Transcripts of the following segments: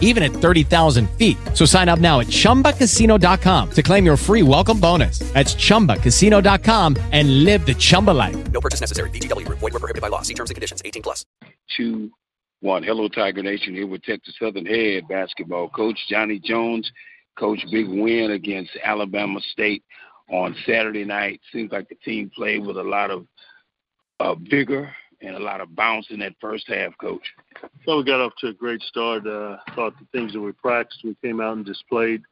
even at 30,000 feet. So sign up now at chumbacasino.com to claim your free welcome bonus. That's chumbacasino.com and live the Chumba life. No purchase necessary. VGW Group. Void were prohibited by law. See terms and conditions. 18 plus. Two, one. Hello, Tiger Nation. Here with Texas Southern head basketball coach Johnny Jones. Coach, big win against Alabama State on Saturday night. Seems like the team played with a lot of uh, vigor and a lot of bounce in that first half, Coach. Well, we got off to a great start. Uh, thought the things that we practiced, we came out and displayed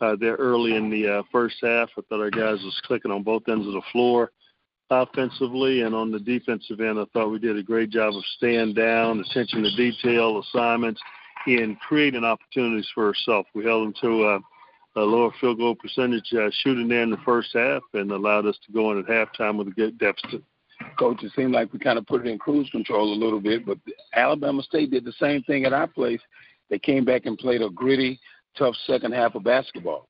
uh, there early in the uh, first half. I thought our guys was clicking on both ends of the floor offensively and on the defensive end. I thought we did a great job of staying down, attention to detail, assignments, and creating opportunities for ourselves. We held them to a, a lower field goal percentage uh, shooting there in the first half and allowed us to go in at halftime with a good deficit. Coach, it seemed like we kind of put it in cruise control a little bit, but Alabama State did the same thing at our place. They came back and played a gritty, tough second half of basketball.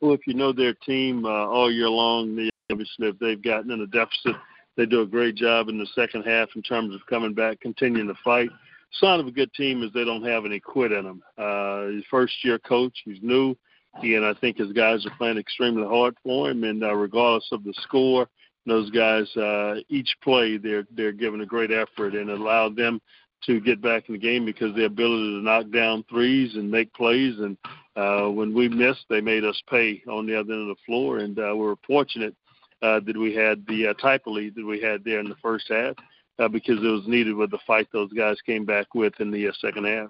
Well, if you know their team uh, all year long, they, obviously if they've gotten in a deficit, they do a great job in the second half in terms of coming back, continuing to fight. Sign of a good team is they don't have any quit in them. Uh, he's first year coach, he's new, and I think his guys are playing extremely hard for him. And uh, regardless of the score, those guys uh, each play they're they're giving a great effort and allowed them to get back in the game because the ability to knock down threes and make plays and uh, when we missed they made us pay on the other end of the floor and uh, we were fortunate uh, that we had the uh, type of lead that we had there in the first half uh, because it was needed with the fight those guys came back with in the uh, second half.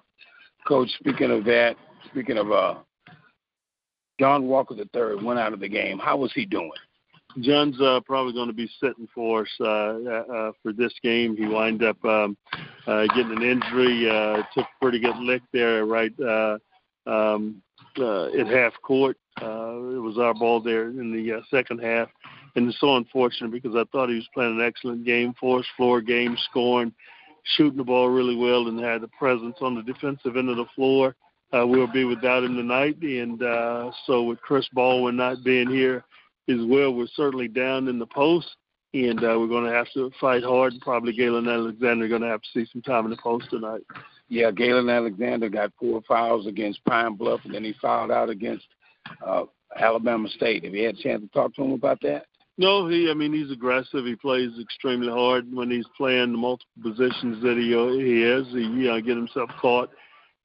Coach, speaking of that, speaking of uh, John Walker third went out of the game. How was he doing? John's uh, probably going to be sitting for us uh, uh, for this game. He wind up um, uh, getting an injury. Uh, took a pretty good lick there, right uh, um, uh, at half court. Uh, it was our ball there in the uh, second half, and it's so unfortunate because I thought he was playing an excellent game for us, floor game, scoring, shooting the ball really well, and had a presence on the defensive end of the floor. Uh, we'll be without him tonight, and uh, so with Chris Baldwin not being here as well. We're certainly down in the post, and uh, we're going to have to fight hard. Probably Galen Alexander going to have to see some time in the post tonight. Yeah, Galen Alexander got four fouls against Pine Bluff, and then he fouled out against uh, Alabama State. Have you had a chance to talk to him about that? No, he. I mean, he's aggressive. He plays extremely hard when he's playing the multiple positions that he uh, he is. He you know, get himself caught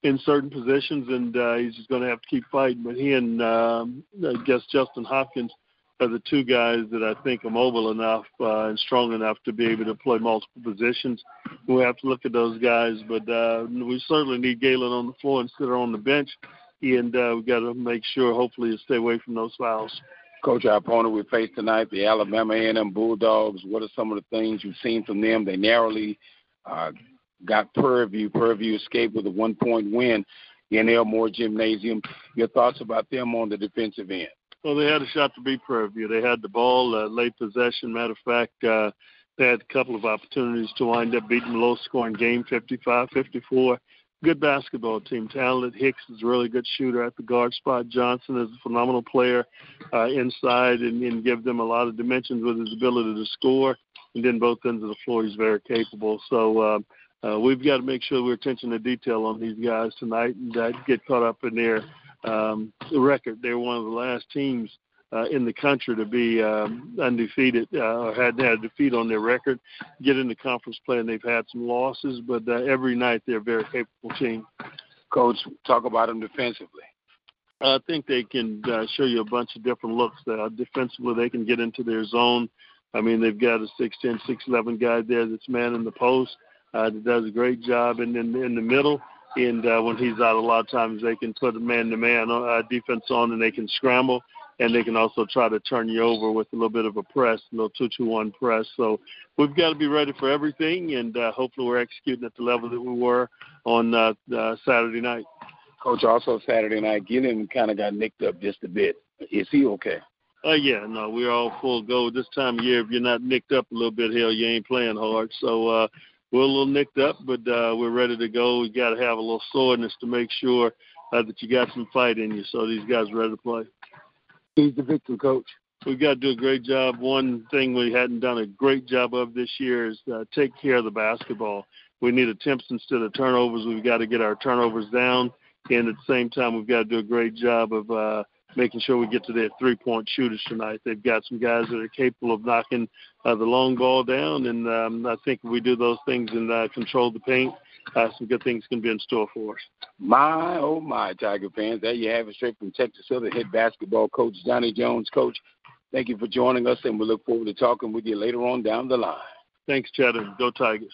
in certain positions, and uh, he's just going to have to keep fighting. But he and um, I guess Justin Hopkins are the two guys that I think are mobile enough uh, and strong enough to be able to play multiple positions. We have to look at those guys, but uh, we certainly need Galen on the floor instead of on the bench, and uh, we've got to make sure, hopefully, to stay away from those fouls. Coach, our opponent we face tonight, the Alabama A&M Bulldogs. What are some of the things you've seen from them? They narrowly uh, got Prairie View escaped with a one-point win in Elmore Gymnasium. Your thoughts about them on the defensive end? Well, they had a shot to beat Prairie View. They had the ball, uh, late possession. Matter of fact, uh, they had a couple of opportunities to wind up beating a low-scoring game, 55-54. Good basketball team, talented. Hicks is a really good shooter at the guard spot. Johnson is a phenomenal player uh, inside and, and give them a lot of dimensions with his ability to score. And then both ends of the floor, he's very capable. So uh, uh, we've got to make sure we're attention to detail on these guys tonight and uh, get caught up in their – um, record. They were one of the last teams uh, in the country to be um, undefeated uh, or had had a defeat on their record. Get into conference play, and they've had some losses, but uh, every night they're a very capable team. Coach, talk about them defensively. I think they can uh, show you a bunch of different looks. Uh, defensively, they can get into their zone. I mean, they've got a 6'10", 6'11 guy there that's man in the post uh, that does a great job. And in, in the middle, and uh, when he's out, a lot of times they can put a man-to-man uh, defense on, and they can scramble, and they can also try to turn you over with a little bit of a press, a little two-two-one press. So we've got to be ready for everything, and uh, hopefully we're executing at the level that we were on uh, uh, Saturday night. Coach, also Saturday night, Gilliam kind of got nicked up just a bit. Is he okay? Uh, yeah, no, we're all full go. This time of year, if you're not nicked up a little bit, hell, you ain't playing hard. So uh, we're a little nicked up, but uh, we're ready to go. We got to have a little soreness to make sure uh, that you got some fight in you. So these guys are ready to play. Who's the victor, coach? We've got to do a great job. One thing we hadn't done a great job of this year is uh, take care of the basketball. We need attempts instead of turnovers. We've got to get our turnovers down, and at the same time, we've got to do a great job of uh, making sure we get to their three-point shooters tonight. They've got some guys that are capable of knocking uh, the long ball down, and um, I think if we do those things and uh, control the paint, uh, some good things can be in store for us. My, oh my, Tiger fans. There you have it straight from Texas Southern head basketball coach Johnny Jones. Coach, thank you for joining us, and we look forward to talking with you later on down the line. Thanks, Chad, and go Tigers.